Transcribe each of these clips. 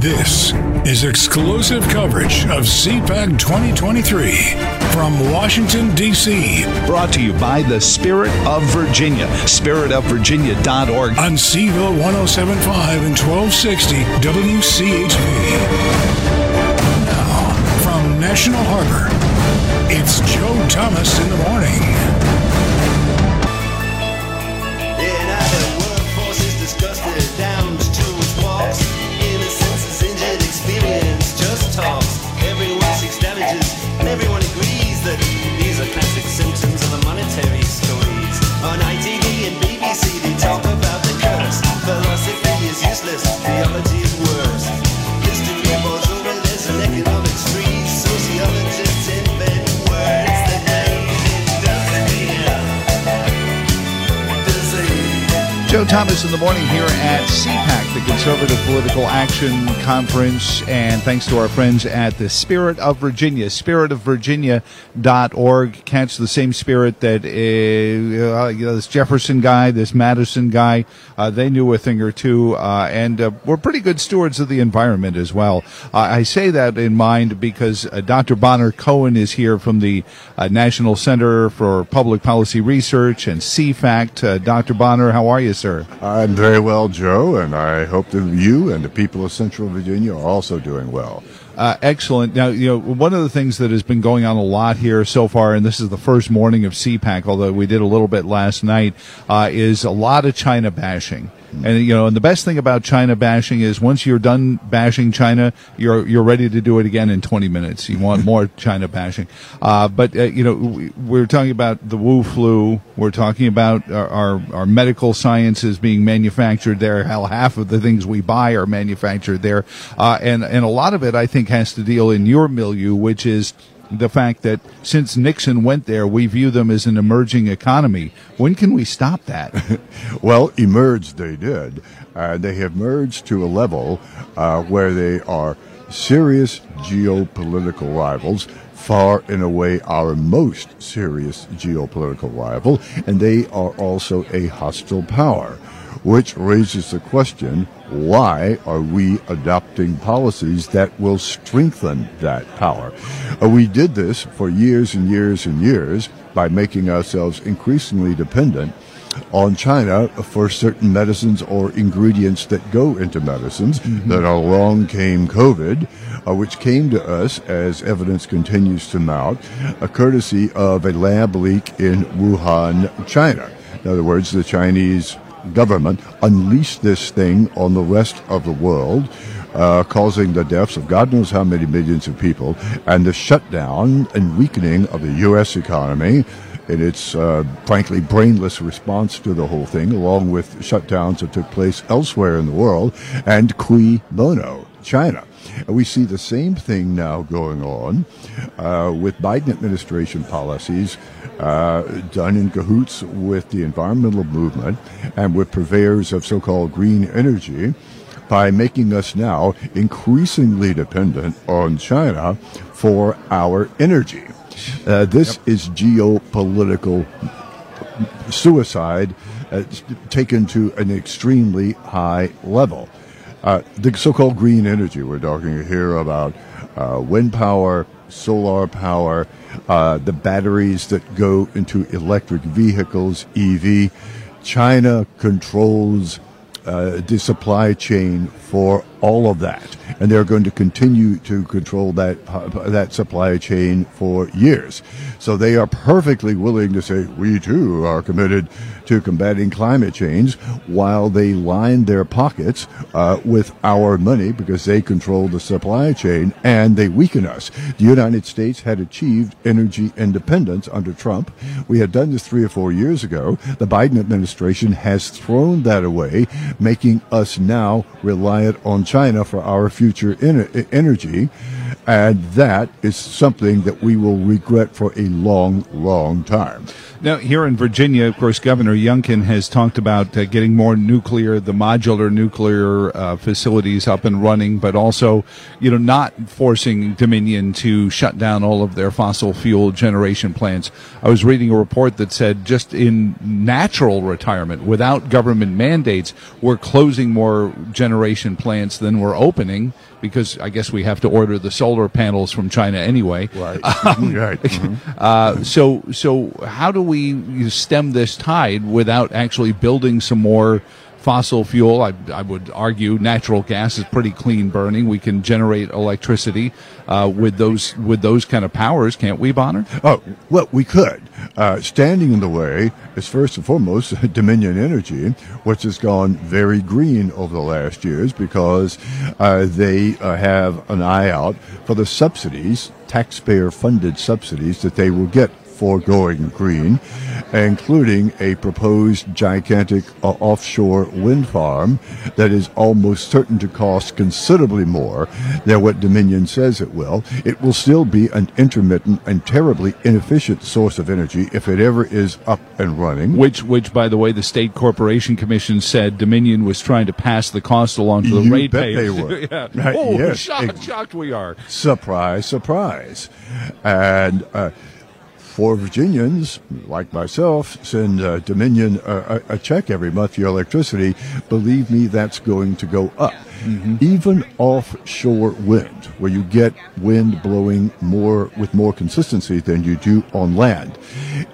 This is exclusive coverage of CPAC 2023 from Washington, D.C. Brought to you by the Spirit of Virginia, spiritofvirginia.org. On C-ville 1075 and 1260 WCHV. Now, from National Harbor, it's Joe Thomas in the morning. Joe Thomas in the morning here at CPAC, the Conservative Political Action Conference, and thanks to our friends at the Spirit of Virginia, spiritofvirginia.org. Catch the same spirit that uh, you know, this Jefferson guy, this Madison guy, uh, they knew a thing or two, uh, and uh, we're pretty good stewards of the environment as well. Uh, I say that in mind because uh, Dr. Bonner Cohen is here from the National Center for Public Policy Research and CFACT. Dr. Bonner, how are you? sir? I'm very well, Joe, and I hope you and the people of Central Virginia are also doing well. Uh, excellent. Now, you know, one of the things that has been going on a lot here so far, and this is the first morning of CPAC, although we did a little bit last night, uh, is a lot of China bashing. And you know, and the best thing about China bashing is once you're done bashing China, you're you're ready to do it again in 20 minutes. You want more China bashing. Uh, but uh, you know, we, are talking about the Wu flu. We're talking about our, our, our medical sciences being manufactured there. Hell, half of the things we buy are manufactured there, uh, and and a lot of it I think has to deal in your milieu, which is the fact that since Nixon went there, we view them as an emerging economy. When can we stop that? well, emerge they did. Uh, they have merged to a level uh, where they are serious geopolitical rivals, far and away our most serious geopolitical rival, and they are also a hostile power, which raises the question why are we adopting policies that will strengthen that power? Uh, we did this for years and years and years by making ourselves increasingly dependent on China for certain medicines or ingredients that go into medicines. Mm-hmm. Then along came COVID, uh, which came to us as evidence continues to mount, a courtesy of a lab leak in Wuhan, China. In other words, the Chinese government unleashed this thing on the rest of the world, uh, causing the deaths of God knows how many millions of people, and the shutdown and weakening of the U.S. economy in its uh, frankly brainless response to the whole thing, along with shutdowns that took place elsewhere in the world, and cui bono, China. And we see the same thing now going on uh, with Biden administration policies uh, done in cahoots with the environmental movement and with purveyors of so-called green energy by making us now increasingly dependent on China for our energy. Uh, this yep. is geopolitical suicide uh, taken to an extremely high level. Uh, the so-called green energy we're talking here about uh, wind power, solar power, uh, the batteries that go into electric vehicles, EV. China controls uh, the supply chain for all of that, and they're going to continue to control that that supply chain for years. So they are perfectly willing to say we too are committed to combating climate change, while they line their pockets uh, with our money because they control the supply chain and they weaken us. The United States had achieved energy independence under Trump. We had done this three or four years ago. The Biden administration has thrown that away, making us now reliant on China for our future energy. And that is something that we will regret for a long, long time. Now, here in Virginia, of course, Governor Youngkin has talked about uh, getting more nuclear, the modular nuclear uh, facilities up and running, but also, you know, not forcing Dominion to shut down all of their fossil fuel generation plants. I was reading a report that said just in natural retirement, without government mandates, we're closing more generation plants than we're opening because I guess we have to order the solar panels from China anyway. Right. right. Mhm. Uh, so, so how do we stem this tide without actually building some more fossil fuel? I, I would argue natural gas is pretty clean burning. We can generate electricity uh, with those with those kind of powers, can't we, Bonner? Oh, well, we could. Uh, standing in the way is first and foremost Dominion Energy, which has gone very green over the last years because uh, they uh, have an eye out for the subsidies, taxpayer funded subsidies that they will get for going green, including a proposed gigantic uh, offshore wind farm that is almost certain to cost considerably more than what Dominion says it will. It will still be an intermittent and terribly inefficient source of energy if it ever is up and running. Which, which, by the way, the state corporation commission said Dominion was trying to pass the cost along to the You rate bet they were. yeah. Right, Oh, yes. shocked, shocked we are. Surprise, surprise. And uh, for Virginians, like myself, send uh, Dominion a, a a check every month for your electricity. Believe me, that's going to go up. Even offshore wind, where you get wind blowing more with more consistency than you do on land,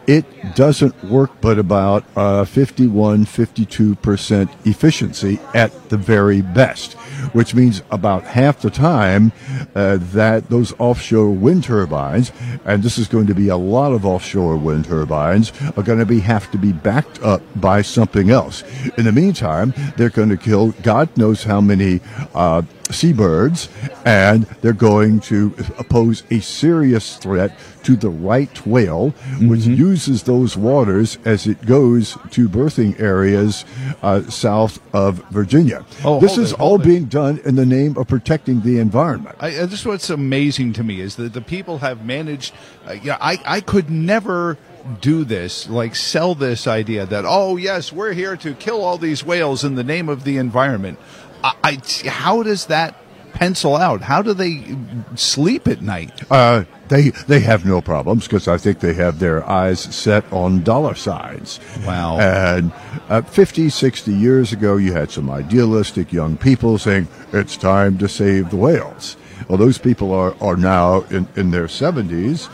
it doesn't work but about uh, 51, 52% efficiency at the very best, which means about half the time uh, that those offshore wind turbines, and this is going to be a lot of offshore wind turbines, are going to be have to be backed up by something else. In the meantime, they're going to kill God knows how many uh, seabirds, and they're going to pose a serious threat to the right whale, which uses those waters as it goes to birthing areas uh, south of Virginia. Oh, this is it, all it. being done in the name of protecting the environment. I, I- this is what's amazing to me is that the people have managed. Uh, yeah, I, I could never do this, like sell this idea that oh yes, we're here to kill all these whales in the name of the environment. I, I how does that pencil out? How do they sleep at night? Uh, they they have no problems because I think they have their eyes set on dollar signs. Wow. And uh, 50, 60 years ago, you had some idealistic young people saying it's time to save the whales. Well, those people are, are now in, in their 70s,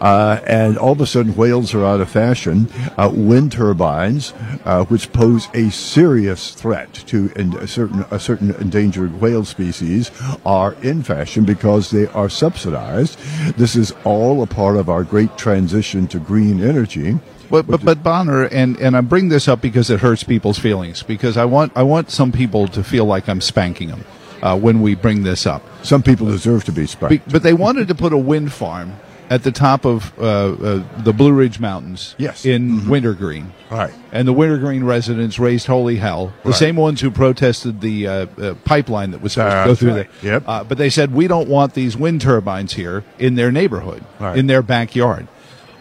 uh, and all of a sudden whales are out of fashion. Uh, wind turbines, uh, which pose a serious threat to in, a certain a certain endangered whale species, are in fashion because they are subsidized. This is all a part of our great transition to green energy. But but, but Bonner and and I bring this up because it hurts people's feelings because I want I want some people to feel like I'm spanking them uh, when we bring this up. Some people deserve to be spanked. But they wanted to put a wind farm at the top of uh, uh, the Blue Ridge Mountains Yes. in Wintergreen. Right. And the Wintergreen residents raised holy hell. The Right. same ones who protested the uh, uh, pipeline that was supposed to go through right. there. Yep. Uh, but they said, we don't want these wind turbines here in their neighborhood, Right. in their backyard.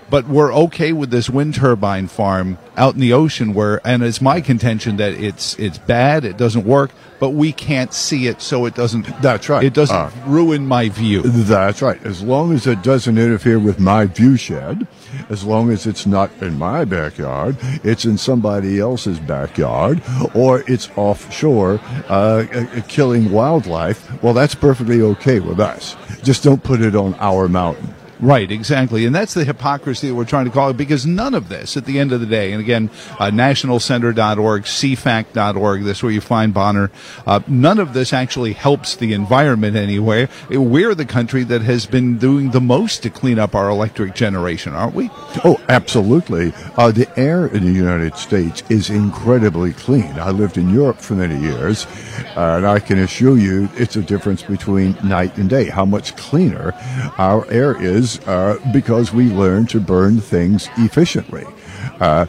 But we're okay with this wind turbine farm out in the ocean where, and it's my contention that it's, it's bad, it doesn't work, but we can't see it so it doesn't, That's right. it doesn't Uh, ruin my view. That's right. As long as it doesn't interfere with my view shed, as long as it's not in my backyard, it's in somebody else's backyard, or it's offshore, uh, uh, killing wildlife, well, that's perfectly okay with us. Just don't put it on our mountain. Right, exactly. And that's the hypocrisy that we're trying to call it because none of this, at the end of the day, and again, uh, nationalcenter.org, cfact.org, that's where you find Bonner, uh, none of this actually helps the environment anyway. We're the country that has been doing the most to clean up our electric generation, aren't we? Oh, absolutely. Uh, the air in the United States is incredibly clean. I lived in Europe for many years, uh, and I can assure you it's a difference between night and day. How much cleaner our air is uh, because we learn to burn things efficiently. Uh,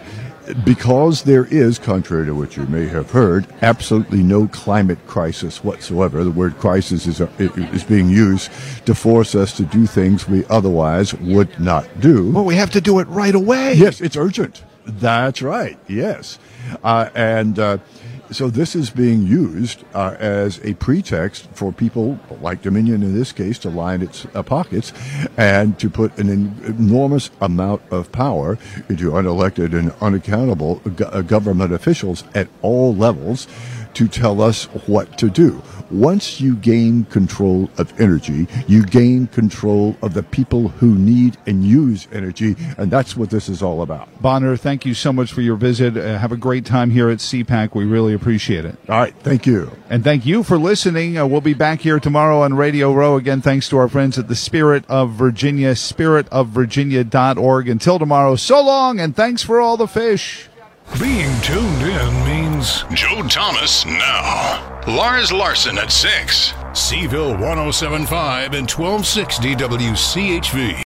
because there is, contrary to what you may have heard, absolutely no climate crisis whatsoever. The word crisis is, is being used to force us to do things we otherwise would not do. Well, we have to do it right away. Yes, it's urgent. That's right. Yes. Uh, and uh, so this is being used uh, as a pretext for people like Dominion in this case to line its uh, pockets and to put an enormous amount of power into unelected and unaccountable go- uh, government officials at all levels to tell us what to do. Once you gain control of energy, you gain control of the people who need and use energy, and that's what this is all about. Bonner, thank you so much for your visit. Uh, have a great time here at CPAC. We really appreciate it. All right, thank you. And thank you for listening. Uh, we'll be back here tomorrow on Radio Row. Again, thanks to our friends at the Spirit of Virginia, spiritofvirginia.org. Until tomorrow, so long, and thanks for all the fish. Being tuned in means Joe Thomas now. Lars Larson at 6. C-ville 1075 and 1260 WCHV.